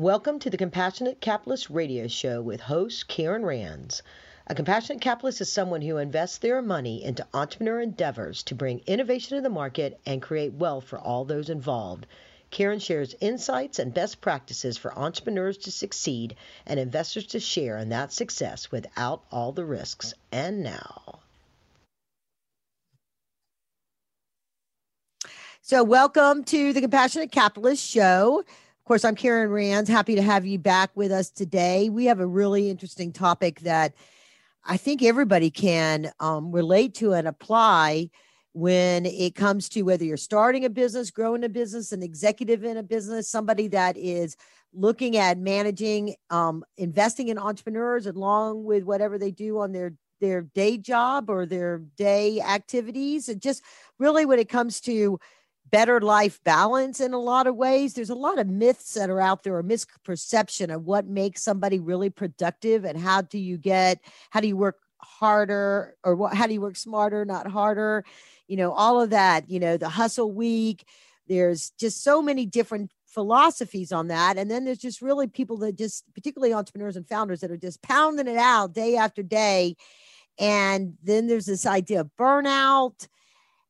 Welcome to the Compassionate Capitalist Radio Show with host Karen Rands. A compassionate capitalist is someone who invests their money into entrepreneur endeavors to bring innovation to the market and create wealth for all those involved. Karen shares insights and best practices for entrepreneurs to succeed and investors to share in that success without all the risks. And now. So, welcome to the Compassionate Capitalist Show course, I'm Karen Rands. Happy to have you back with us today. We have a really interesting topic that I think everybody can um, relate to and apply when it comes to whether you're starting a business, growing a business, an executive in a business, somebody that is looking at managing, um, investing in entrepreneurs along with whatever they do on their their day job or their day activities, and just really when it comes to better life balance in a lot of ways. There's a lot of myths that are out there, a misperception of what makes somebody really productive and how do you get, how do you work harder or what, how do you work smarter, not harder? You know, all of that, you know, the hustle week. There's just so many different philosophies on that. And then there's just really people that just, particularly entrepreneurs and founders, that are just pounding it out day after day. And then there's this idea of burnout.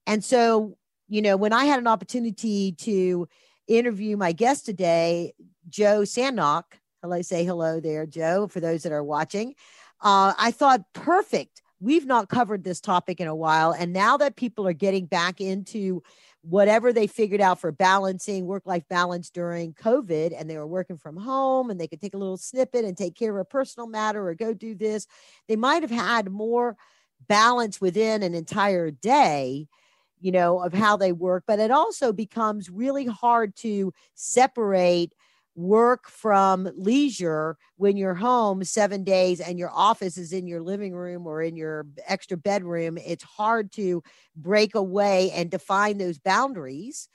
And so you know, when I had an opportunity to interview my guest today, Joe Sanok, hello, say hello there, Joe, for those that are watching. Uh, I thought perfect. We've not covered this topic in a while. And now that people are getting back into whatever they figured out for balancing work life balance during COVID, and they were working from home and they could take a little snippet and take care of a personal matter or go do this, they might have had more balance within an entire day you know, of how they work, but it also becomes really hard to separate work from leisure when you're home seven days and your office is in your living room or in your extra bedroom. It's hard to break away and define those boundaries.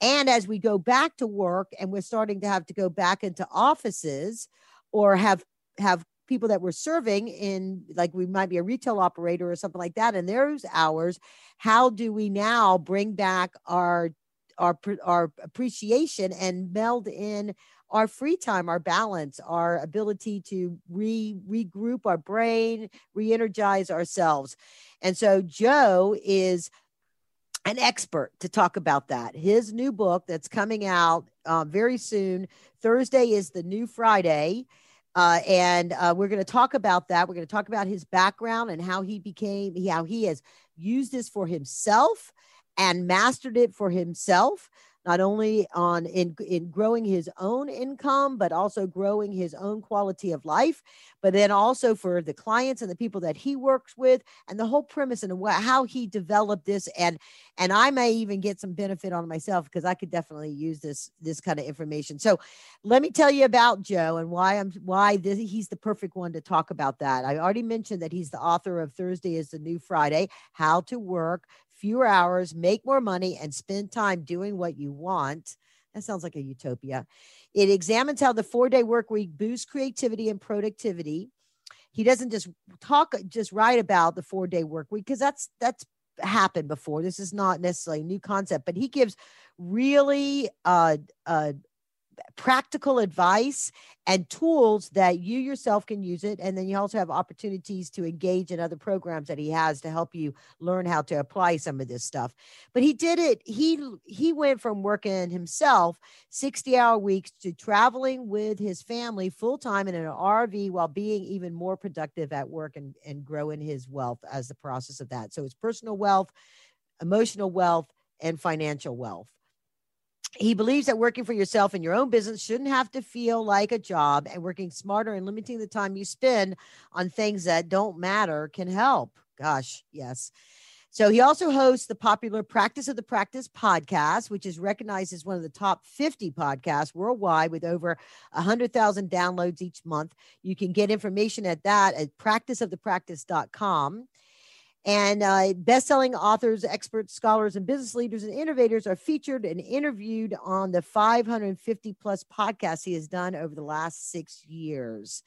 And as we go back to work and we're starting to have to go back into offices or have have people that we're serving in like we might be a retail operator or something like that and there's hours how do we now bring back our our our appreciation and meld in our free time our balance our ability to re regroup our brain re-energize ourselves? And so joe is an expert to talk about that. His new book that's coming out uh, very soon thursday is the new friday uh, and uh, we're going to talk about that. We're going to talk about his background and how he became, how he has used this for himself and mastered it for himself not only on in in growing his own income but also growing his own quality of life but then also for the clients and the people that he works with and the whole premise and how he developed this and and I may even get some benefit on myself because I could definitely use this this kind of information. So let me tell you about Joe and why I'm why this, he's the perfect one to talk about that. I already mentioned that he's the author of Thursday is the new Friday how to work fewer hours, make more money, and spend time doing what you want. That sounds like a utopia. It examines how the four day work week boosts creativity and productivity. He doesn't just talk, just write about the four day work week because that's that's happened before. This is not necessarily a new concept, but he gives really uh, uh, practical advice and tools that you yourself can use it. And then you also have opportunities to engage in other programs that he has to help you learn how to apply some of this stuff. But he did it, he he went from working himself 60 hour weeks to traveling with his family full time in an RV while being even more productive at work and, and growing his wealth as the process of that. So it's personal wealth, emotional wealth, and financial wealth he believes that working for yourself in your own business shouldn't have to feel like a job and working smarter and limiting the time you spend on things that don't matter can help. Gosh, yes. So he also hosts the popular Practice of the Practice podcast, which is recognized as one of the top 50 podcasts worldwide with over 100,000 downloads each month. You can get information at that at practiceofthepractice.com. And uh, best-selling authors, experts, scholars, and business leaders and innovators are featured and interviewed on the 550 plus podcasts he has done over the last six years.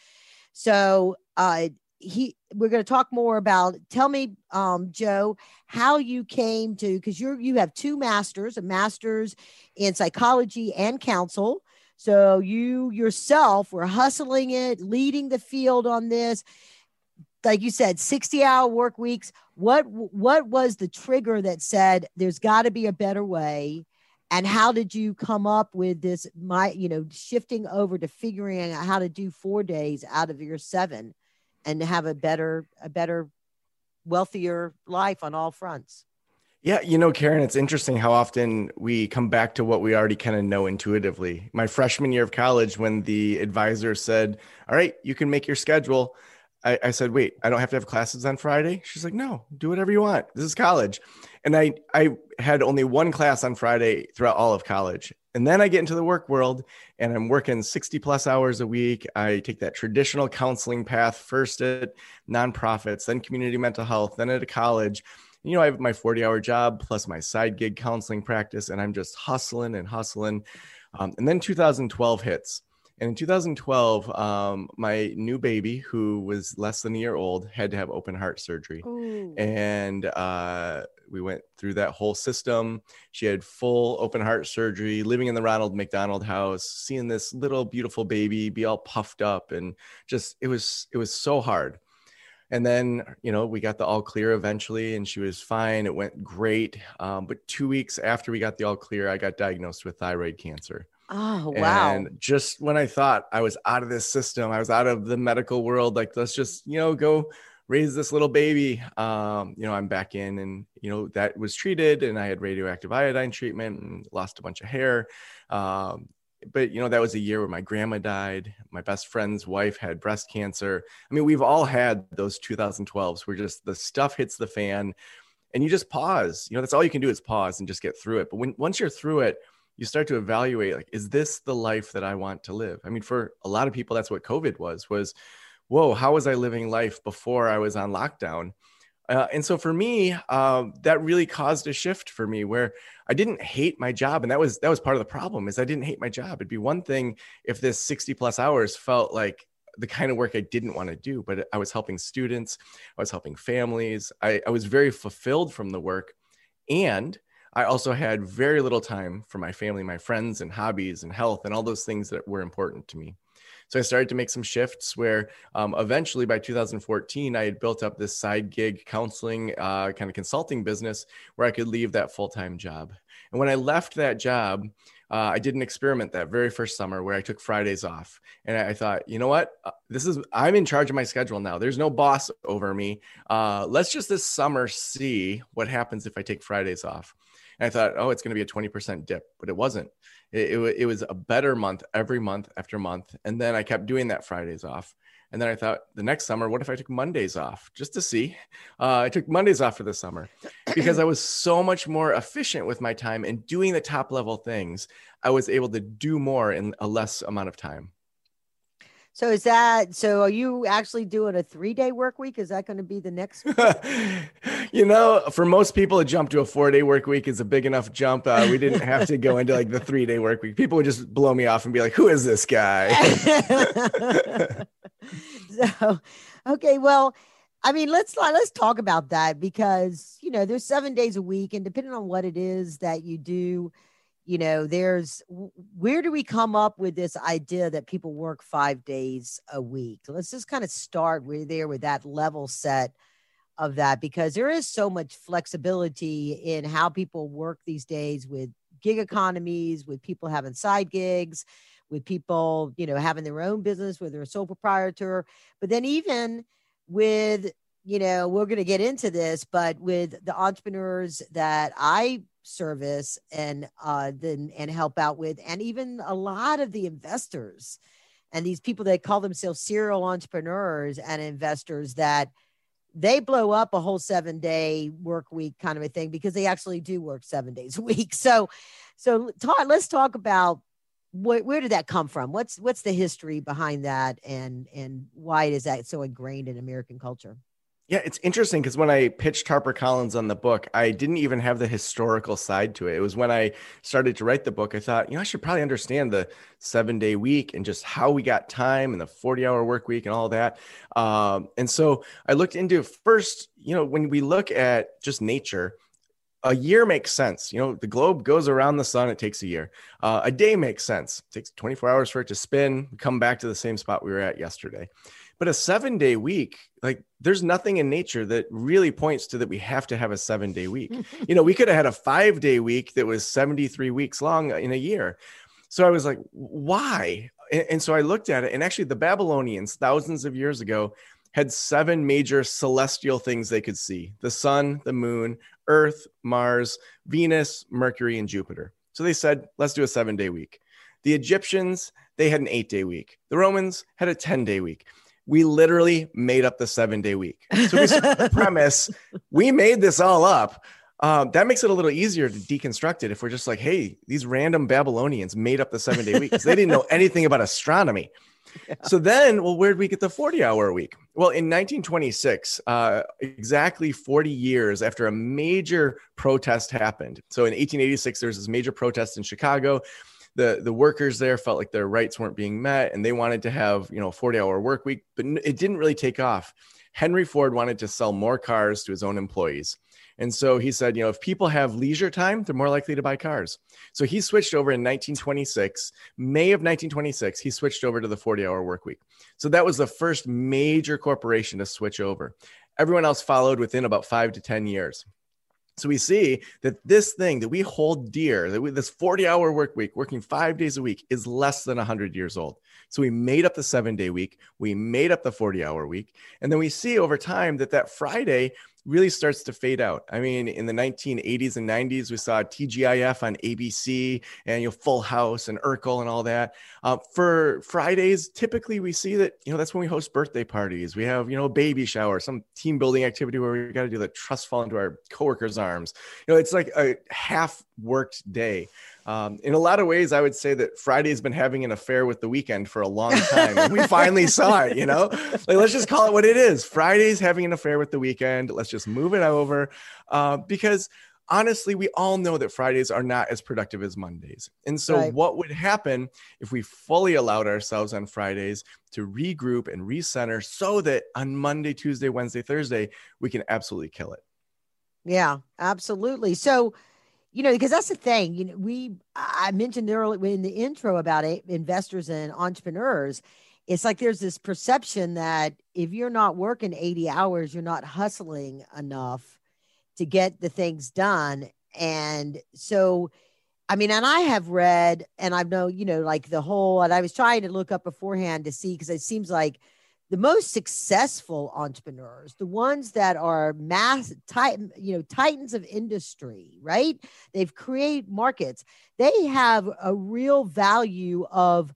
So uh, he, we're going to talk more about. Tell me, um, Joe, how you came to because you're you have two masters, a master's in psychology and counsel So you yourself were hustling it, leading the field on this. Like you said, 60 hour work weeks. What what was the trigger that said there's got to be a better way? And how did you come up with this my you know shifting over to figuring out how to do 4 days out of your 7 and have a better a better wealthier life on all fronts? Yeah, you know, Karen, it's interesting how often we come back to what we already kind of know intuitively. My freshman year of college, when the advisor said, All right, you can make your schedule, I, I, said, Wait, I don't have to have classes on Friday? She's like, No, do whatever you want. This is college. And I, I had only one class on Friday throughout all of college. And then I get into the work world and I'm working 60 plus hours a week. I take that traditional counseling path first at nonprofits, then community mental health, then at a college you know, I have my 40 hour job plus my side gig counseling practice, and I'm just hustling and hustling. Um, and then 2012 hits. And in 2012, um, my new baby, who was less than a year old, had to have open heart surgery. Ooh. And uh, we went through that whole system. She had full open heart surgery, living in the Ronald McDonald house, seeing this little beautiful baby be all puffed up, and just it was it was so hard and then you know we got the all clear eventually and she was fine it went great um, but two weeks after we got the all clear i got diagnosed with thyroid cancer oh wow. And just when i thought i was out of this system i was out of the medical world like let's just you know go raise this little baby. Um, you know i'm back in and you know that was treated and i had radioactive iodine treatment and lost a bunch of hair. Um, but you know that was a year where my grandma died my best friend's wife had breast cancer. I mean we've all had those 2012s where just the stuff hits the fan and you just pause. You know that's all you can do is pause and just get through it. But when once you're through it you start to evaluate like is this the life that i want to live i mean for a lot of people that's what covid was was whoa how was i living life before i was on lockdown uh, and so for me, um, that really caused a shift for me where I didn't hate my job, and that was that was part of the problem. Is I didn't hate my job. It'd be one thing if this sixty plus hours felt like the kind of work I didn't want to do, but I was helping students, I was helping families. I, I was very fulfilled from the work, and I also had very little time for my family, my friends, and hobbies and health and all those things that were important to me. So I started to make some shifts where um, eventually by 2014, I had built up this side gig counseling uh, kind of consulting business where I could leave that full time job. And when I left that job, uh, I did an experiment that very first summer where I took Fridays off. And I, thought, you know what? Uh, this is, I'm in charge of my schedule now. There's no boss over me. Uh, let's just this summer see what happens if I take Fridays off. And I thought, oh, it's going to be a 20% dip, but it wasn't. It, it, it, was a better month every month after month. And then I kept doing that Fridays off. And then I thought the next summer, what if I took Mondays off just to see? Uh, I took Mondays off for the summer because I was so much more efficient with my time and doing the top level things. I was able to do more in a less amount of time. So is that so? Are you actually doing a three day work week? Is that going to be the next? you know, for most people, a jump to a four day work week is a big enough jump. Uh, we didn't have to go into like the three day work week. People would just blow me off and be like, "Who is this guy?" so, okay, well. I mean, let's let's talk about that because you know there's seven days a week, and depending on what it is that you do, you know there's where do we come up with this idea that people work five days a week? Let's just kind of start with there with that level set of that because there is so much flexibility in how people work these days with gig economies with people having side gigs with people you know having their own business where they're a sole proprietor. But then even with you know we're going to get into this but with the entrepreneurs that i service and uh, then and help out with, and even a lot of the investors and these people that call themselves serial entrepreneurs and investors that they blow up a whole seven day work week kind of a thing because they actually do work seven days a week. So, so talk, let's talk about what, where did that come from? What's what's the history behind that, and and why is that so ingrained in American culture? Yeah, it's interesting because when I pitched Harper Collins on the book, I didn't even have the historical side to it. It was when I started to write the book, I thought, you know, I should probably understand the seven day week and just how we got time and the 40 hour work week and all that. Um, and so I looked into first, you know, when we look at just nature, a year makes sense. You know, the globe goes around the sun, it takes a year. Uh, a day makes sense. It takes 24 hours for it to spin, come back to the same spot we were at yesterday. But a seven day week, like there's nothing in nature that really points to that we have to have a seven day week. you know, we could have had a five day week that was 73 weeks long in a year. So I was like, why? And, and so I looked at it, and actually, the Babylonians, thousands of years ago, had seven major celestial things they could see the sun, the moon, Earth, Mars, Venus, Mercury, and Jupiter. So they said, let's do a seven day week. The Egyptians, they had an eight day week. The Romans had a 10 day week. We literally made up the seven day week. So we the premise, we made this all up. Um, that makes it a little easier to deconstruct it if we're just like, hey, these random Babylonians made up the seven day week because they didn't know anything about astronomy. Yeah. So then, well, where'd we get the 40 hour week? Well, in 1926, uh, exactly 40 years after a major protest happened. So in 1886, there was this major protest in Chicago. The, the workers there felt like their rights weren't being met and they wanted to have, you know, 40 hour work week, but it didn't really take off. Henry Ford wanted to sell more cars to his own employees. And so he said, you know, if people have leisure time, they're more likely to buy cars. So he switched over in 1926, May of 1926, he switched over to the 40 hour work week. So that was the first major corporation to switch over. Everyone else followed within about five to 10 years. So we see that this thing that we hold dear, that we, this 40 hour work week, working five days a week, is less than 100 years old. So we made up the seven day week, we made up the 40 hour week. And then we see over time that that Friday really starts to fade out. I mean, in the 1980s and 90s, we saw TGIF on ABC and you know Full House and Urkel and all that. Uh, for Fridays, typically we see that you know that's when we host birthday parties. We have you know a baby shower, some team building activity where we got to do the trust fall into our coworkers' arms. You know, it's like a half worked day. Um, in a lot of ways, I would say that Friday's been having an affair with the weekend for a long time. and we finally saw it, you know? Like, let's just call it what it is. Friday's having an affair with the weekend. Let's just move it over. Uh, because honestly, we all know that Fridays are not as productive as Mondays. And so, right. what would happen if we fully allowed ourselves on Fridays to regroup and recenter so that on Monday, Tuesday, Wednesday, Thursday, we can absolutely kill it? Yeah, absolutely. So, you know, because that's the thing. You know, we I mentioned earlier in the intro about it, investors and entrepreneurs. It's like there's this perception that if you're not working 80 hours, you're not hustling enough to get the things done. And so, I mean, and I have read and I've know, you know, like the whole, and I was trying to look up beforehand to see because it seems like the most successful entrepreneurs, the ones that are mass titan, you know, titans of industry, right? They've created markets. They have a real value of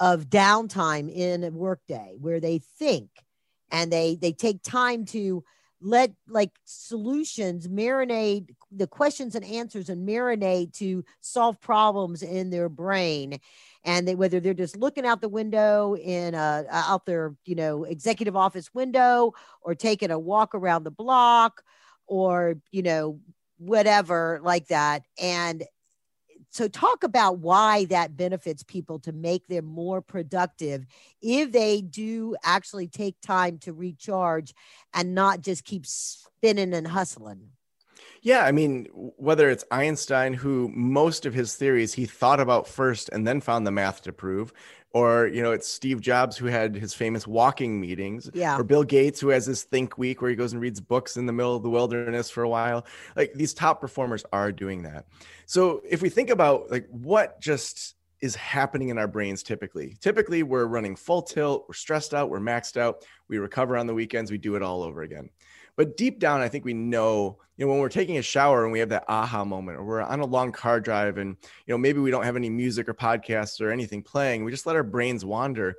of downtime in a workday where they think and they they take time to let like solutions marinate the questions and answers and marinate to solve problems in their brain. And they whether they're just looking out the window in a out their you know executive office window or taking a walk around the block or you know whatever like that. And so talk about why that benefits people to make them more productive if they do actually take time to recharge and not just keep spinning and hustling. Yeah, I mean, whether it's Einstein, who most of his theories he thought about first and then found the math to prove, or you know, it's Steve Jobs who had his famous walking meetings, yeah, or Bill Gates who has his think week where he goes and reads books in the middle of the wilderness for a while. Like these top performers are doing that. So if we think about like what just is happening in our brains typically. Typically, we're running full tilt, we're stressed out, we're maxed out, we recover on the weekends, we do it all over again. But deep down, I think we know, you know, when we're taking a shower and we have that aha moment, or we're on a long car drive and, you know, maybe we don't have any music or podcasts or anything playing, we just let our brains wander.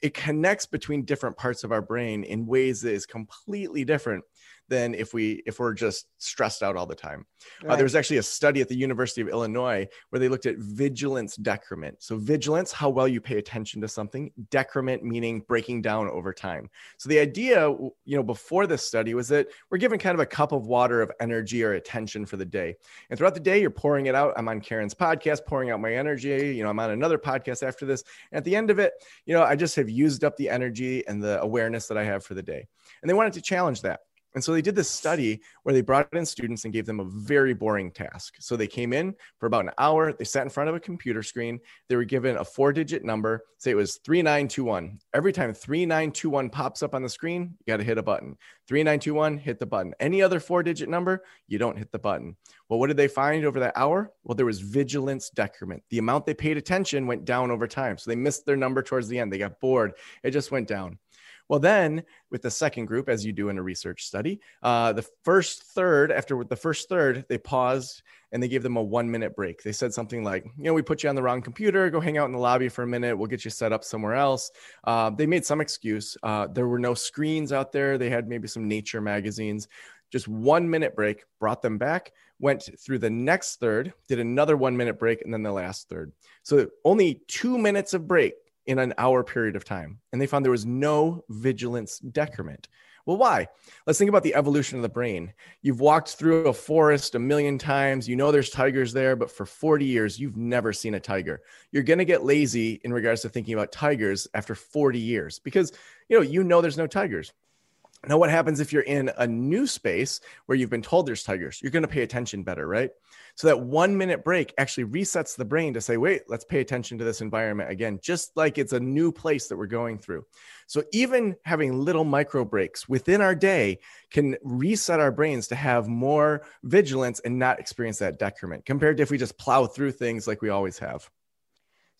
It connects between different parts of our brain in ways that is completely different than if we if we're just stressed out all the time. Right. Uh, there was actually a study at the University of Illinois where they looked at vigilance decrement. So vigilance, how well you pay attention to something. Decrement meaning breaking down over time. So the idea, you know, before this study was that we're given kind of a cup of water of energy or attention for the day, and throughout the day you're pouring it out. I'm on Karen's podcast, pouring out my energy. You know, I'm on another podcast after this. And at the end of it, you know, I just have used up the energy and the awareness that I have for the day. And they wanted to challenge that. And so they did this study where they brought in students and gave them a very boring task. So they came in for about an hour, they sat in front of a computer screen, they were given a four digit number, say it was 3921. Every time 3921 pops up on the screen, you got to hit a button. 3921, hit the button. Any other four digit number, you don't hit the button. Well, what did they find over that hour? Well, there was vigilance decrement. The amount they paid attention went down over time. So they missed their number towards the end. They got bored. It just went down. Well, then with the second group, as you do in a research study, uh, the first third, after the first third, they paused and they gave them a one minute break. They said something like, you know, we put you on the wrong computer, go hang out in the lobby for a minute, we'll get you set up somewhere else. Uh, they made some excuse. Uh, there were no screens out there. They had maybe some nature magazines. Just one minute break, brought them back, went through the next third, did another one minute break, and then the last third. So only two minutes of break in an hour period of time. And they found there was no vigilance decrement. Well, why? Let's think about the evolution of the brain. You've walked through a forest a million times. You know there's tigers there, but for 40 years, you've never seen a tiger. You're going to get lazy in regards to thinking about tigers after 40 years because you know you know there's no tigers. Now, what happens if you're in a new space where you've been told there's tigers? You're going to pay attention better, right? So that one minute break actually resets the brain to say, wait, let's pay attention to this environment again, just like it's a new place that we're going through. So even having little micro breaks within our day can reset our brains to have more vigilance and not experience that decrement compared to if we just plow through things like we always have.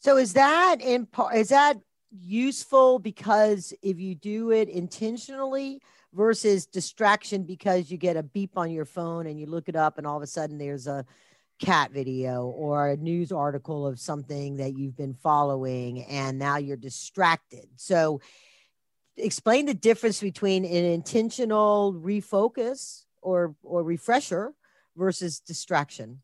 So is that in part, is that useful because if you do it intentionally versus distraction because you get a beep on your phone and you look it up and all of a sudden there's a cat video or a news article of something that you've been following and now you're distracted. So explain the difference between an intentional refocus or or refresher versus distraction.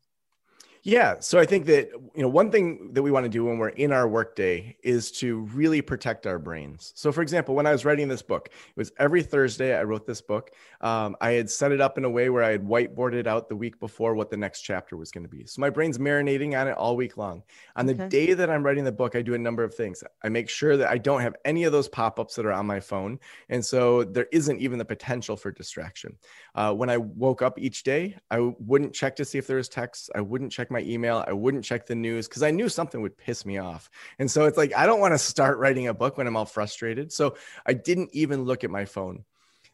Yeah. So I think that, you know, one thing that we want to do when we're in our workday is to really protect our brains. So, for example, when I was writing this book, it was every Thursday I wrote this book. Um, I had set it up in a way where I had whiteboarded out the week before what the next chapter was going to be. So my brain's marinating on it all week long. On okay. the day that I'm writing the book, I do a number of things. I make sure that I don't have any of those pop ups that are on my phone. And so there isn't even the potential for distraction. Uh, when I woke up each day, I wouldn't check to see if there was text. I wouldn't check my email. I wouldn't check the news because I knew something would piss me off. And so it's like, I don't want to start writing a book when I'm all frustrated. So I didn't even look at my phone.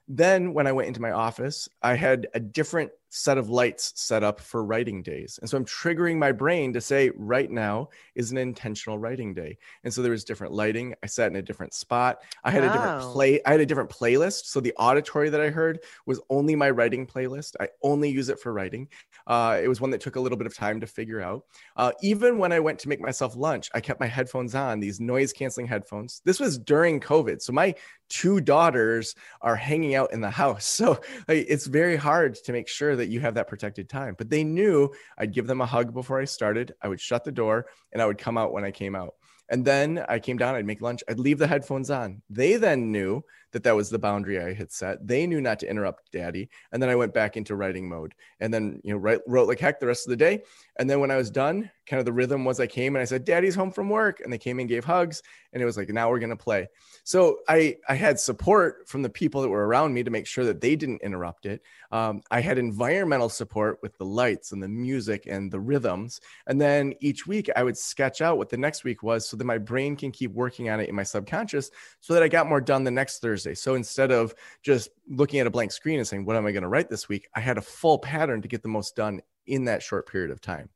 Then when I went into my office, I had a different set of lights set up for writing days. And so I'm triggering my brain to say, right now is an intentional writing day. And so there was different lighting. I sat in a different spot. I had wow. a different play. I had a different playlist. So the auditory that I heard was only my writing playlist. I only use it for writing. Uh, it was one that took a little bit of time to figure out. Uh, even when I went to make myself lunch, I kept my headphones on, these noise canceling headphones. This was during COVID. So my two daughters are hanging out in the house. So like, it's very hard to make sure that you have that protected time. But they knew I'd give them a hug before I started. I would shut the door and I would come out when I came out. And then I came down, I'd make lunch, I'd leave the headphones on. They then knew that that was the boundary I had set. They knew not to interrupt daddy. And then I went back into writing mode and then, you know, write, wrote like heck the rest of the day. And then when I was done, kind of the rhythm was I came and I said, daddy's home from work. And they came and gave hugs. And it was like, now we're going to play. So I, I had support from the people that were around me to make sure that they didn't interrupt it. Um, I had environmental support with the lights and the music and the rhythms. And then each week I would sketch out what the next week was so that my brain can keep working on it in my subconscious so that I got more done the next Thursday Thursday. So instead of just looking at a blank screen and saying, what am I going to write this week? I had a full pattern to get the most done in that short period of time.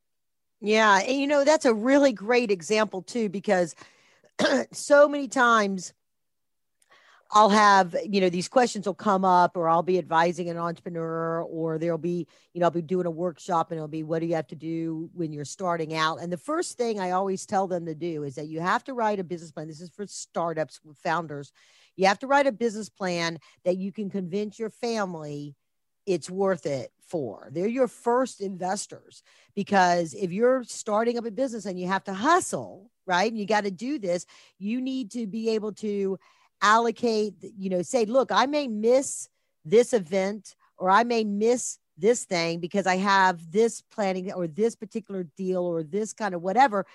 Yeah. And you know, that's a really great example too, because so many times I'll have, you know, these questions will come up, or I'll be advising an entrepreneur, or there'll be, you know, I'll be doing a workshop and it'll be, what do you have to do when you're starting out? And the first thing I always tell them to do is that you have to write a business plan. This is for startups, founders. You have to write a business plan that you can convince your family it's worth it for. They're your first investors because if you're starting up a business and you have to hustle, right? And you got to do this, you need to be able to allocate, you know, say, look, I may miss this event or I may miss this thing because I have this planning or this particular deal or this kind of whatever.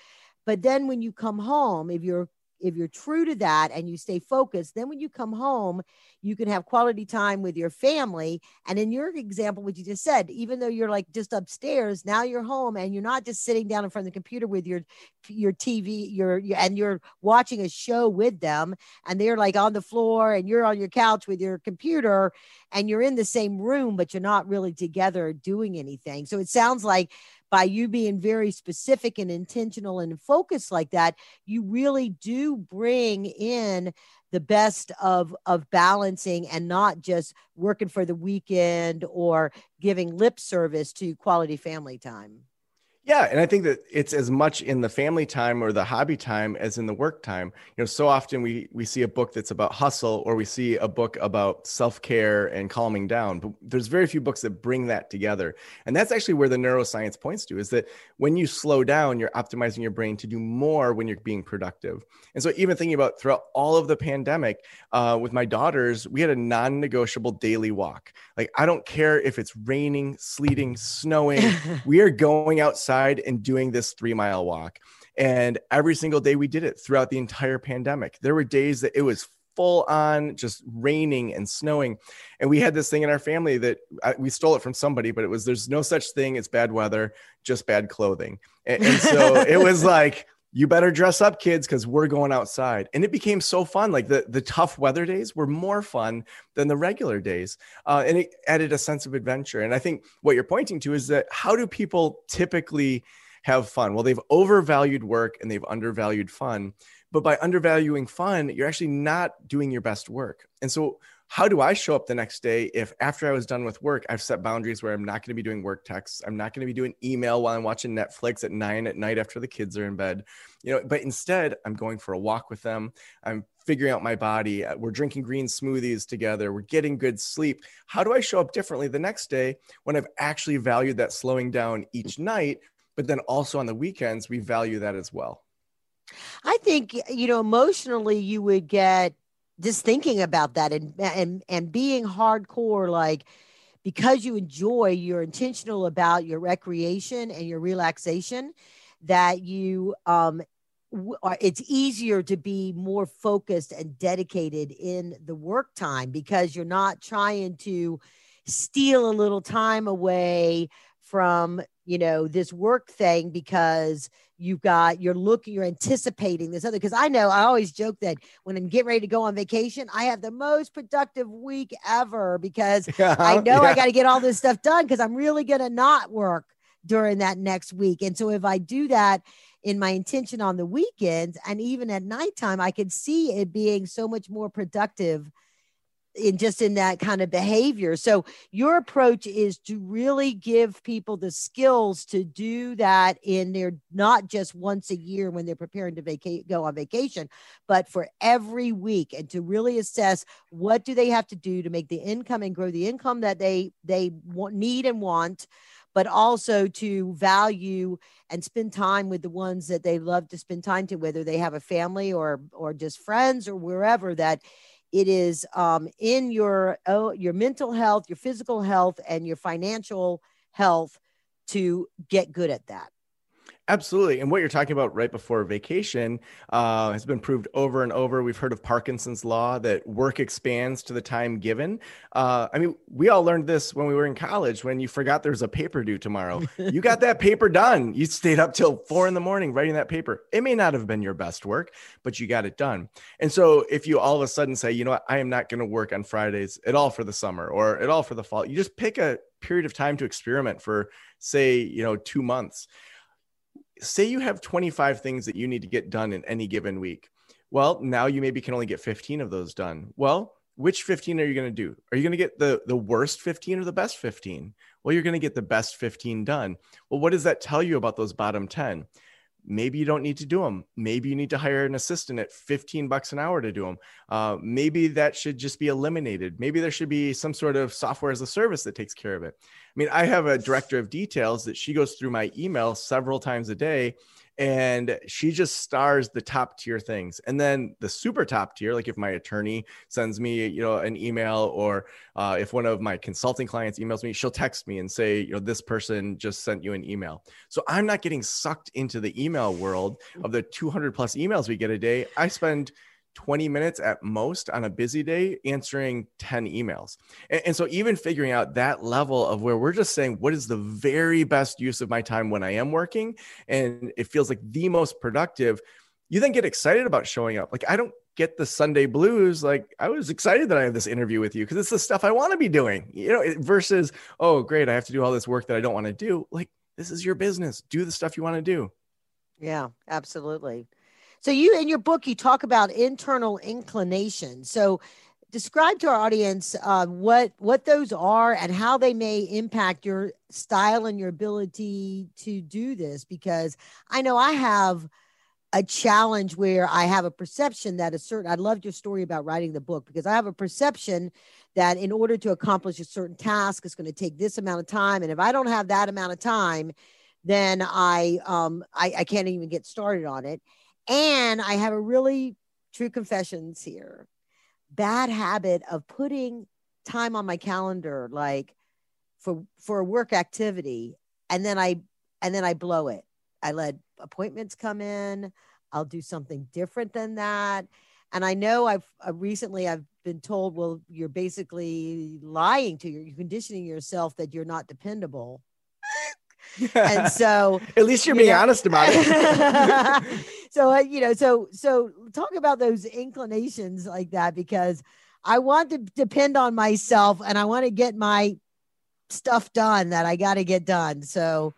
But then when you come home, if you're if you're true to that and you stay focused, then when you come home, you can have quality time with your family. And in your example, what you just said, even though you're like just upstairs, now you're home and you're not just sitting down in front of the computer with your your TV, your, your and you're watching a show with them, and they're like on the floor and you're on your couch with your computer, and you're in the same room, but you're not really together doing anything. So it sounds like by you being very specific and intentional and focused like that, you really do bring in the best of of balancing and not just working for the weekend or giving lip service to quality family time. Yeah, and I think that it's as much in the family time or the hobby time as in the work time. You know, so often we we see a book that's about hustle or we see a book about self-care and calming down, but there's very few books that bring that together. And that's actually where the neuroscience points to is that when you slow down, you're optimizing your brain to do more when you're being productive. And so even thinking about throughout all of the pandemic, uh, with my daughters, we had a non-negotiable daily walk. Like I don't care if it's raining, sleeting, snowing, we are going outside outside and doing this three mile walk. And every single day we did it throughout the entire pandemic. There were days that it was full on just raining and snowing. And we had this thing in our family that I, we stole it from somebody, but it was there's no such thing as bad weather, just bad clothing. And, and so it was like, you better dress up kids because we're going outside. And it became so fun like the, the tough weather days were more fun than the regular days uh, and it added a sense of adventure. And i think what you're pointing to is that how do people typically have fun? Well they've overvalued work and they've undervalued fun but by undervaluing fun you're actually not doing your best work. And so how do I show up the next day if after I was done with work, I've set boundaries where I'm not going to be doing work texts, I'm not going to be doing email while I'm watching Netflix at nine at night after the kids are in bed, you know, but instead I'm going for a walk with them. I'm figuring out my body. Uh, we're drinking green smoothies together. We're getting good sleep. How do I show up differently the next day when I've actually valued that slowing down each night? But then also on the weekends, we value that as well. I think, you know, emotionally, you would get just thinking about that and and and being hardcore like because you enjoy you're intentional about your recreation and your relaxation that you um it's easier to be more focused and dedicated in the work time because you're not trying to steal a little time away from you know this work thing because you've got you're looking you're anticipating this other because i know i always joke that when i'm getting ready to go on vacation i have the most productive week ever because yeah, i know yeah. i got to get all this stuff done because i'm really going to not work during that next week and so if i do that in my intention on the weekends and even at nighttime i could see it being so much more productive in just in that kind of behavior. So your approach is to really give people the skills to do that in their not just once a year when they're preparing to vacate go on vacation, but for every week and to really assess what do they have to do to make the income and grow the income that they they want, need and want but also to value and spend time with the ones that they love to spend time to whether they have a family or or just friends or wherever that it is um, in your oh, your mental health, your physical health, and your financial health to get good at that. Absolutely. And what you're talking about right before vacation uh, has been proved over and over. We've heard of Parkinson's law that work expands to the time given. Uh, I mean, we all learned this when we were in college when you forgot there's a paper due tomorrow. you got that paper done. You stayed up till four in the morning writing that paper. It may not have been your best work, but you got it done. And so if you all of a sudden say, you know what, I am not going to work on Fridays at all for the summer or at all for the fall, you just pick a period of time to experiment for, say, you know, two months say you have 25 things that you need to get done in any given week. Well, now you maybe can only get 15 of those done. Well, which 15 are you going to do? Are you going to get the the worst 15 or the best 15? Well, you're going to get the best 15 done. Well, what does that tell you about those bottom 10? Maybe you don't need to do them maybe you need to hire an assistant at 15 bucks an hour to do them uh, maybe that should just be eliminated. Maybe there should be some sort of software as a service that takes care of it. I mean i have a director of details that she goes through my email several times a day and she just stars the top tier things. And then the super top tier like if my attorney sends me you know an email or uh, if one of my consulting clients emails me she'll text me and say you know this person just sent you an email. So i'm not getting sucked into the email world of the 200 plus emails we get a day. I spend 20 minutes at most on a busy day answering 10 emails. And, and, so, even figuring out that level of where we're just saying, what is the very best use of my time when I am working? And it feels like the most productive. You then get excited about showing up. Like, I don't get the Sunday blues. Like, I was excited that I have this interview with you because it's the stuff I want to be doing, you know, versus, oh, great, I have to do all this work that I don't want to do. Like, this is your business. Do the stuff you want to do. Yeah, absolutely. So you in your book you talk about internal inclination. So describe to our audience uh, what what those are and how they may impact your style and your ability to do this. Because I know I have a challenge where I have a perception that a certain. I loved your story about writing the book because I have a perception that in order to accomplish a certain task, it's going to take this amount of time, and if I don't have that amount of time, then I um I, I can't even get started on it. And I have a really true confessions here. Bad habit of putting time on my calendar like for for a work activity and then i and then i blow it. I let appointments come in. I'll do something different than that. And i know i've uh, recently i've been told well you're basically lying to you you're conditioning yourself that you're not dependable. And so at least you're being know, honest about it so uh, you know so so talk about those inclinations like that because i want to depend on myself and i want to get my stuff done that i got to get done so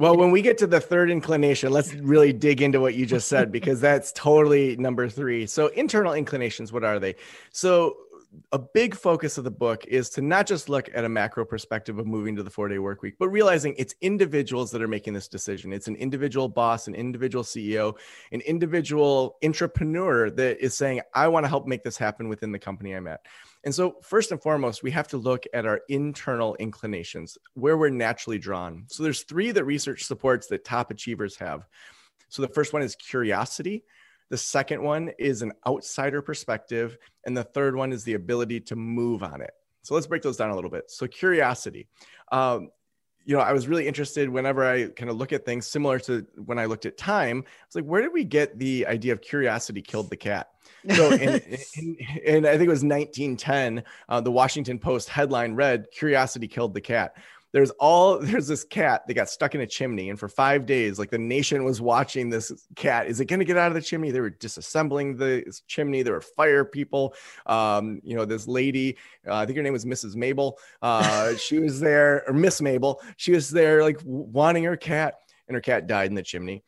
well, when we get to the third inclination, let's really dig into what you just said because that's totally number three. So, internal inclinations, what are they? So, a big focus of the book is to not just look at a macro perspective of moving to the four day work week, but realizing it's individuals that are making this decision. It's an individual boss, an individual CEO, an individual entrepreneur that is saying, I want to help make this happen within the company I'm at. And so, first and foremost, we have to look at our internal inclinations, where we're naturally drawn. So, there's three that research supports that top achievers have. So, the first one is curiosity. The second one is an outsider perspective. And the third one is the ability to move on it. So let's break those down a little bit. So, curiosity. Um, you know, I was really interested whenever I kind of look at things similar to when I looked at time. I was like, where did we get the idea of curiosity killed the cat? So, in I think it was 1910, uh, the Washington Post headline read, Curiosity killed the cat there's all there's this cat that got stuck in a chimney and for five days like the nation was watching this cat. Is it going to get out of the chimney? They were disassembling the chimney. There were fire people. Um, you know this lady uh, i think her name was mrs mabel. Uh, she was there or miss mabel. She was there like wanting her cat and her cat died in the chimney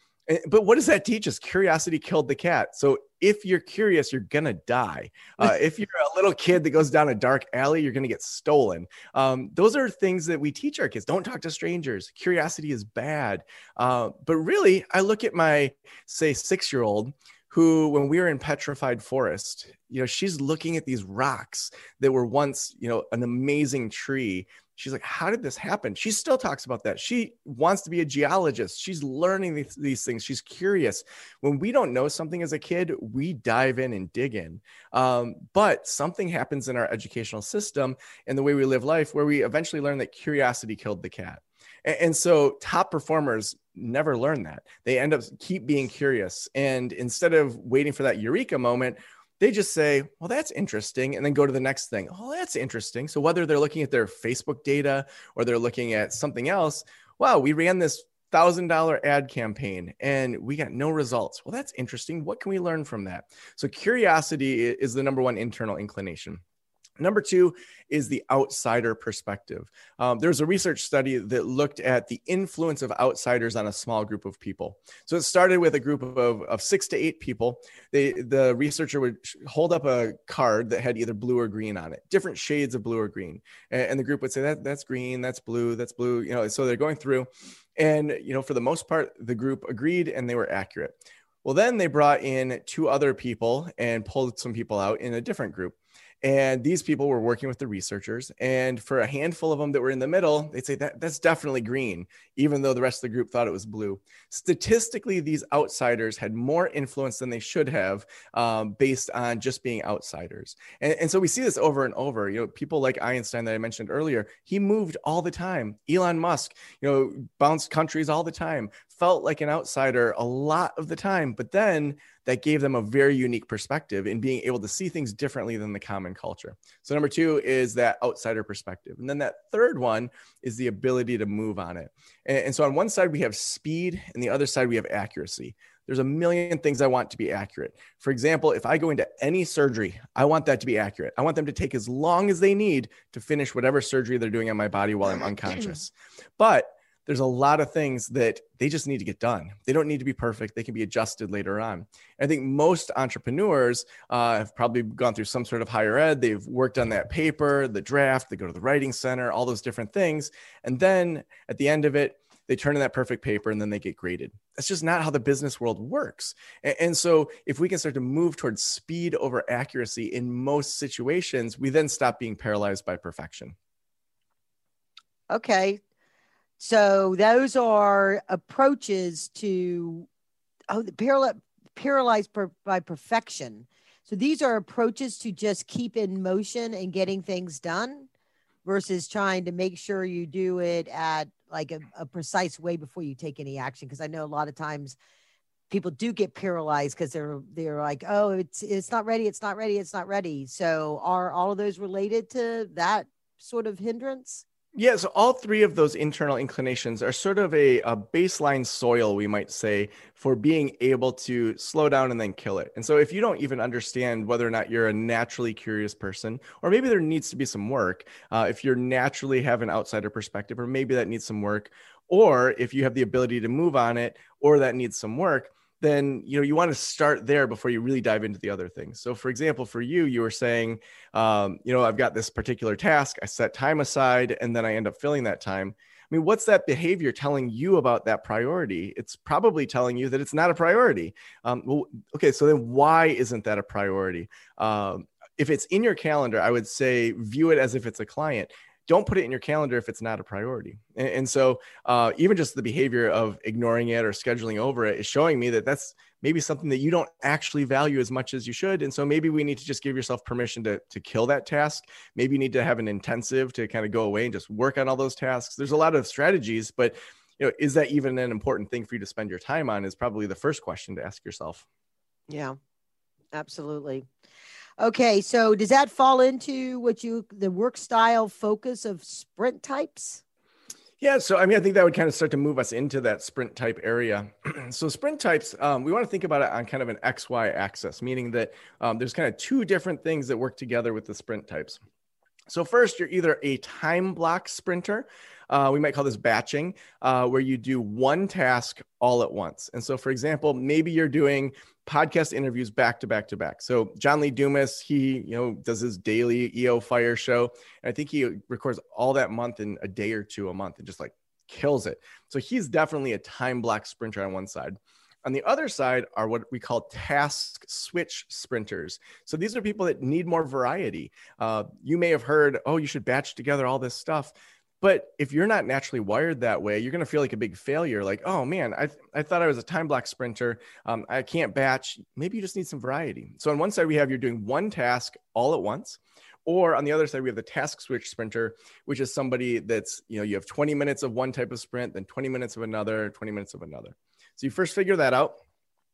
but what does that teach us? Curiosity killed the cat. So if you're curious, you're gonna die. Uh, if you're a little kid that goes down a dark alley, you're gonna get stolen. Um, those are things that we teach our kids. Don't talk to strangers. Curiosity is bad. Uh, but really, I look at my say six year old who when we were in petrified forest you know she's looking at these rocks that were once you know an amazing tree she's like how did this happen? She still talks about that. She wants to be a geologist. She's learning these, these things. She's curious. When we don't know something as a kid we dive in and dig in. Um, but something happens in our educational system and the way we live life where we eventually learn that curiosity killed the cat. And, and so top performers never learn that. They end up keep being curious. And instead of waiting for that eureka moment they just say, well, that's interesting, and then go to the next thing. Oh, that's interesting. So whether they're looking at their Facebook data or they're looking at something else, wow, we ran this thousand dollar ad campaign and we got no results. Well, that's interesting. What can we learn from that? So curiosity is the number one internal inclination. Number two is the outsider perspective. Um, there's a research study that looked at the influence of outsiders on a small group of people. So it started with a group of, of six to eight people. They, the researcher would hold up a card that had either blue or green on it, different shades of blue or green. And, and the group would say, that, that's green, that's blue, that's blue. You know, so they're going through. And, you know, for the most part, the group agreed and they were accurate. Well, then they brought in two other people and pulled some people out in a different group And these people were working with the researchers. And for a handful of them that were in the middle, they'd say that that's definitely green, even though the rest of the group thought it was blue. Statistically, these outsiders had more influence than they should have um, based on just being outsiders. And, and so we see this over and over. You know, people like Einstein that I mentioned earlier, he moved all the time. Elon Musk, you know, bounced countries all the time, felt like an outsider a lot of the time. But then that gave them a very unique perspective in being able to see things differently than the common culture. So, number two is that outsider perspective. And then that third one is the ability to move on it. And, and so, on one side, we have speed, and the other side, we have accuracy. There's a million things I want to be accurate. For example, if I go into any surgery, I want that to be accurate. I want them to take as long as they need to finish whatever surgery they're doing on my body while I'm unconscious. But there's a lot of things that they just need to get done. They don't need to be perfect. They can be adjusted later on. I think most entrepreneurs uh, have probably gone through some sort of higher ed. They've worked on that paper, the draft, they go to the writing center, all those different things. And then at the end of it, they turn in that perfect paper and then they get graded. That's just not how the business world works. And, and, so, if we can start to move towards speed over accuracy in most situations, we then stop being paralyzed by perfection. Okay. So those are approaches to oh the paral- paralyzed per, by perfection. So these are approaches to just keep in motion and getting things done versus trying to make sure you do it at like a, a precise way before you take any action. Because I know a lot of times people do get paralyzed because they're they're like, oh, it's it's not ready, it's not ready, it's not ready. So are all of those related to that sort of hindrance? Yeah, so all three of those internal inclinations are sort of a, a, baseline soil, we might say, for being able to slow down and then kill it. And so, if you don't even understand whether or not you're a naturally curious person, or maybe there needs to be some work, uh, if you're naturally have an outsider perspective, or maybe that needs some work, or if you have the ability to move on it, or that needs some work, then you know you want to start there before you really dive into the other things. So for example for you you were saying um, you know i've got this particular task i set time aside and then i end up filling that time. I mean what's that behavior telling you about that priority? It's probably telling you that it's not a priority. Um, well okay so then why isn't that a priority? Um, if it's in your calendar i would say view it as if it's a client don't put it in your calendar if it's not a priority. And, and so, uh, even just the behavior of ignoring it or scheduling over it is showing me that that's maybe something that you don't actually value as much as you should. And so, maybe we need to just give yourself permission to, to kill that task. Maybe you need to have an intensive to kind of go away and just work on all those tasks. There's a lot of strategies, but you know, is that even an important thing for you to spend your time on? Is probably the first question to ask yourself. Yeah, absolutely. Okay, so does that fall into what you the work style focus of sprint types? Yeah, so I mean, I think that would kind of start to move us into that sprint type area. so sprint types, um, we want to think about it on kind of an XY axis, meaning that um, there's kind of two different things that work together with the sprint types. So first, you're either a time block sprinter. Uh, we might call this batching, uh, where you do one task all at once. And so, for example, maybe you're doing podcast interviews back to back to back. So John Lee Dumas, he you know does his daily EO Fire show, and I think he records all that month in a day or two a month, and just like kills it. So he's definitely a time block sprinter on one side. On the other side are what we call task switch sprinters. So these are people that need more variety. Uh, you may have heard, oh, you should batch together all this stuff. But if you're not naturally wired that way, you're going to feel like a big failure. Like, oh man, I, I thought I was a time block sprinter. Um, I can't batch. Maybe you just need some variety. So on one side, we have you're doing one task all at once. Or on the other side, we have the task switch sprinter, which is somebody that's, you know, you have 20 minutes of one type of sprint, then 20 minutes of another, 20 minutes of another. So you first figure that out.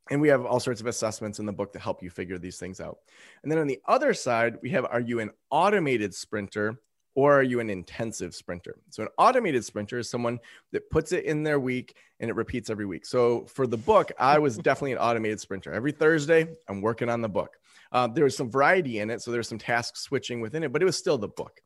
And we have all sorts of assessments in the book to help you figure these things out. And then on the other side, we have are you an automated sprinter or are you an intensive sprinter? So, an automated sprinter is someone that puts it in their week and it repeats every week. So, for the book, I was definitely an automated sprinter. Every Thursday, I'm working on the book. Uh, there was some variety in it. So, there's some task switching within it, but it was still the book.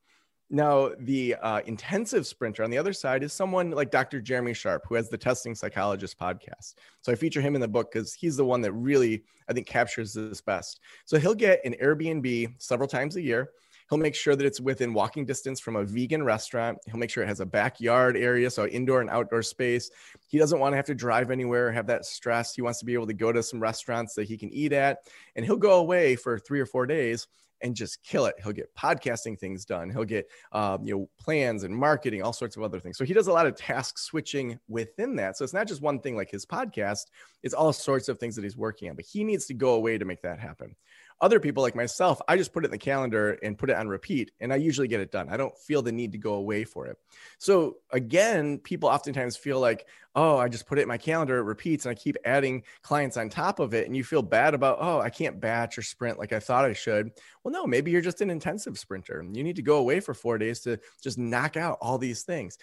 Now, the uh, intensive sprinter on the other side is someone like Dr. Jeremy Sharp, who has the Testing Psychologist podcast. So I feature him in the book because he's the one that really, I think, captures this best. So he'll get an Airbnb several times a year He'll make sure that it's within walking distance from a vegan restaurant. He'll make sure it has a backyard area, so indoor and outdoor space. He doesn't want to have to drive anywhere or have that stress. He wants to be able to go to some restaurants that he can eat at, and he'll go away for three or four days and just kill it. He'll get podcasting things done. He'll get um, you know plans and marketing, all sorts of other things. So he does a lot of task switching within that. So it's not just one thing like his podcast; it's all sorts of things that he's working on. But he needs to go away to make that happen. Other people like myself, I just put it in the calendar and put it on repeat, and I usually get it done. I don't feel the need to go away for it. So again, people oftentimes feel like, oh, I just put it in my calendar, it repeats, and I keep adding clients on top of it. And you feel bad about, oh, I can't batch or sprint like I thought I should. Well, no, maybe you're just an intensive sprinter. You need to go away for four days to just knock out all these things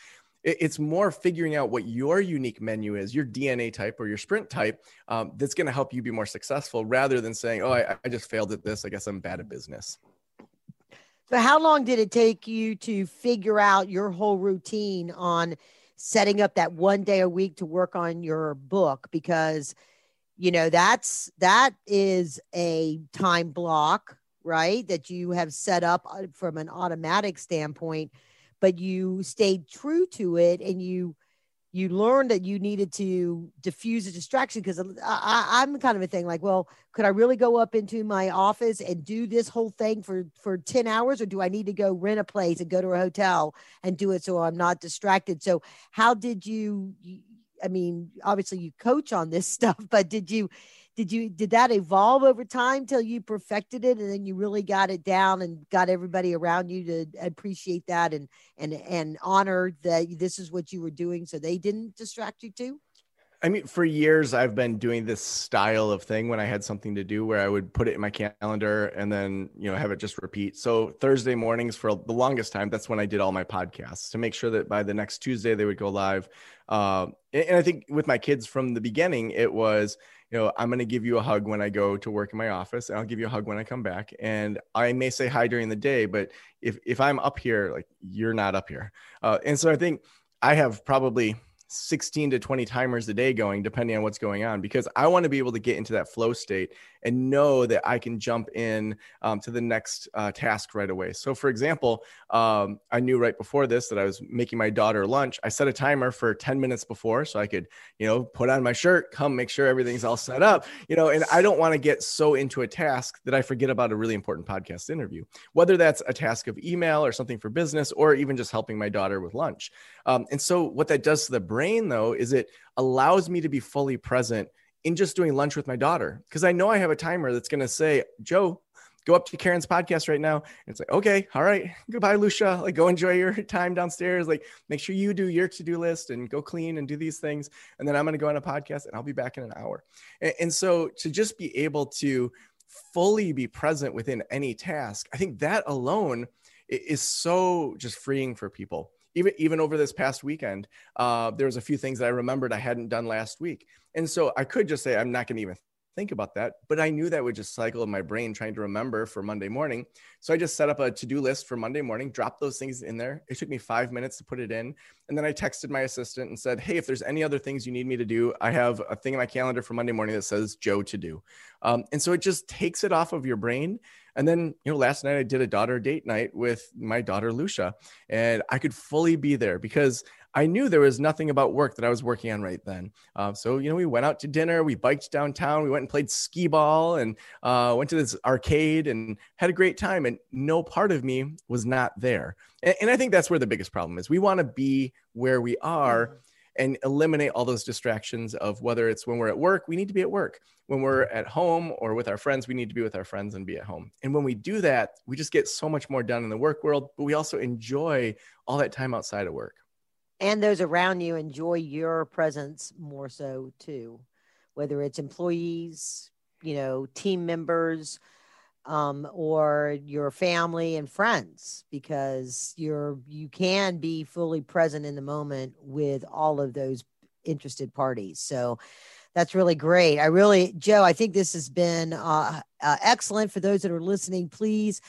it's more figuring out what your unique menu is, your DNA type or your sprint type, um, that's going to help you be more successful rather than saying, oh, I, I just failed at this. I guess I'm bad at business. So, how long did it take you to figure out your whole routine on setting up that one day a week to work on your book? Because, you know, that's that is a time block, right? That you have set up uh, from an automatic standpoint but you stayed true to it and you you learned that you needed to diffuse a distraction because I, am kind of a thing like, well, could I really go up into my office and do this whole thing for for 10 hours, or do I need to go rent a place and go to a hotel and do it so I'm not distracted? So, how did you? I mean, obviously you coach on this stuff, but did you did you did that evolve over time till you perfected it and then you really got it down and got everybody around you to appreciate that and and and honor that this is what you were doing so they didn't distract you too I mean, for years I've been doing this style of thing when I had something to do where I would put it in my calendar and then, you know, have it just repeat. So Thursday mornings for the longest time, that's when I did all my podcasts to make sure that by the next Tuesday they would go live. Uh, and I think with my kids from the beginning, it was, you know, I'm going to give you a hug when I go to work in my office and I'll give you a hug when I come back. And I may say hi during the day, but if, if I'm up here, like you're not up here. Uh, and so I think I have probably 16 to 20 timers a day going, depending on what's going on, because I want to be able to get into that flow state and know that I can jump in um, to the next uh, task right away. So, for example, um, I knew right before this that I was making my daughter lunch. I set a timer for 10 minutes before so I could, you know, put on my shirt, come make sure everything's all set up, you know, and I don't want to get so into a task that I forget about a really important podcast interview, whether that's a task of email or something for business or even just helping my daughter with lunch. Um, and so, what that does to the brain, though, is it allows me to be fully present in just doing lunch with my daughter because I know I have a timer that's going to say, Joe, go up to Karen's podcast right now. And it's like, okay, all right, goodbye, Lucia. Like, go enjoy your time downstairs. Like, make sure you do your to do list and go clean and do these things. And then I'm going to go on a podcast and I'll be back in an hour. And, and so to just be able to fully be present within any task, I think that alone is so just freeing for people even even over this past weekend, uh, there was a few things that I remembered I hadn't done last week, and so I could just say I'm not going to even think about that. But I knew that would just cycle in my brain trying to remember for Monday morning. So I just set up a to do list for Monday morning, dropped those things in there. It took me five minutes to put it in. And then I texted my assistant and said, Hey, if there's any other things you need me to do, I have a thing in my calendar for Monday morning that says Joe to do. Um, and so it just takes it off of your brain. And then, you know, last night I did a daughter date night with my daughter, Lucia, and I could fully be there because I knew there was nothing about work that I was working on right then. Uh, so, you know, we went out to dinner, we biked downtown, we went and played skee ball and uh, went to this arcade and had a great time. And no part of me was not there. And, and I think that's where the biggest problem is. We want to be where we are mm-hmm. and eliminate all those distractions of whether it's when we're at work, we need to be at work. When we're at home or with our friends, we need to be with our friends and be at home. And when we do that, we just get so much more done in the work world, but we also enjoy all that time outside of work and those around you enjoy your presence more so too whether it's employees you know team members um, or your family and friends because you're you can be fully present in the moment with all of those interested parties. So that's really great. I really joe i think this has been uh, uh, excellent. For those that are listening please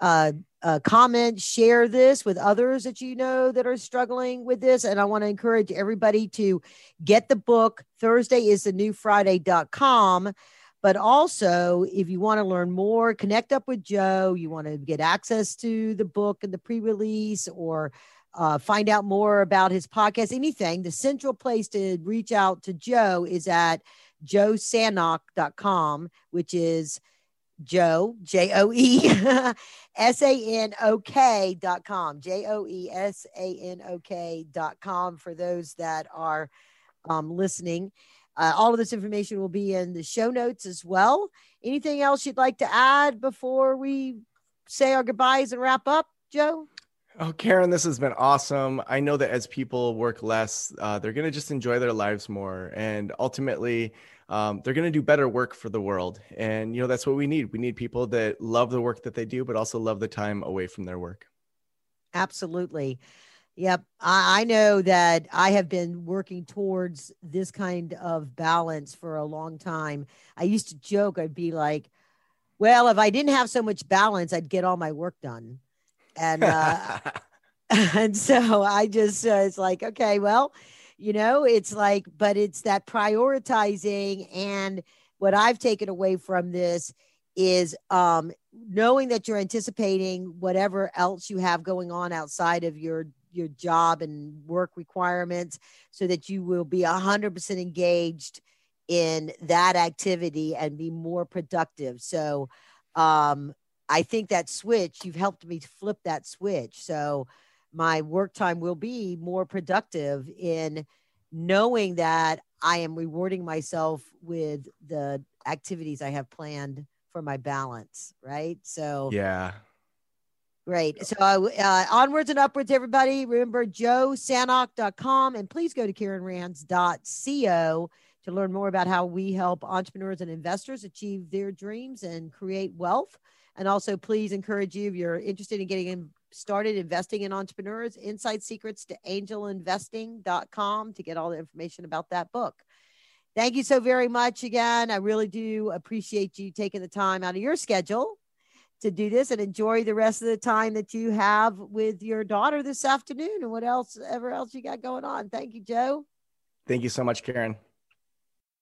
uh, uh, comment, share this with others that you know that are struggling with this. And I want to encourage everybody to get the book. Thursday is the new Friday.com. But also, if you want to learn more, connect up with Joe, you want to get access to the book and the pre release or uh, find out more about his podcast, anything, the central place to reach out to Joe is at joesanok.com, which is Joe, J O E S A N O K dot com, J O E S A N O K dot com for those that are um, listening. Uh, all of this information will be in the show notes as well. Anything else you'd like to add before we say our goodbyes and wrap up, Joe? Oh, Karen, this has been awesome. I know that as people work less, uh, they're going to just enjoy their lives more. And ultimately, um, they're going to do better work for the world. And, you know, that's what we need. We need people that love the work that they do, but also love the time away from their work. Absolutely. Yep. I, I know that I have been working towards this kind of balance for a long time. I used to joke, I'd be like, well, if I didn't have so much balance, I'd get all my work done and uh, and so I just uh, it's like okay, well, you know, it's like, but it's that prioritizing, and what I've taken away from this is um, knowing that you're anticipating whatever else you have going on outside of your your job and work requirements so that you will be 100% engaged in that activity and be more productive so um, I think that switch, you've helped me flip that switch. So my work time will be more productive in knowing that I am rewarding myself with the activities I have planned for my balance. Right. So, yeah. Great. So uh, onwards and upwards, everybody. Remember joesanok.com and please go to karenrands.co to learn more about how we help entrepreneurs and investors achieve their dreams and create wealth. And also, please encourage you if you're interested in getting in, started investing in entrepreneurs, Inside Secrets to angelinvesting.com to get all the information about that book. Thank you so very much again. I really do appreciate you taking the time out of your schedule to do this and enjoy the rest of the time that you have with your daughter this afternoon and what else ever else you got going on. Thank you, Joe. Thank you so much, Karen.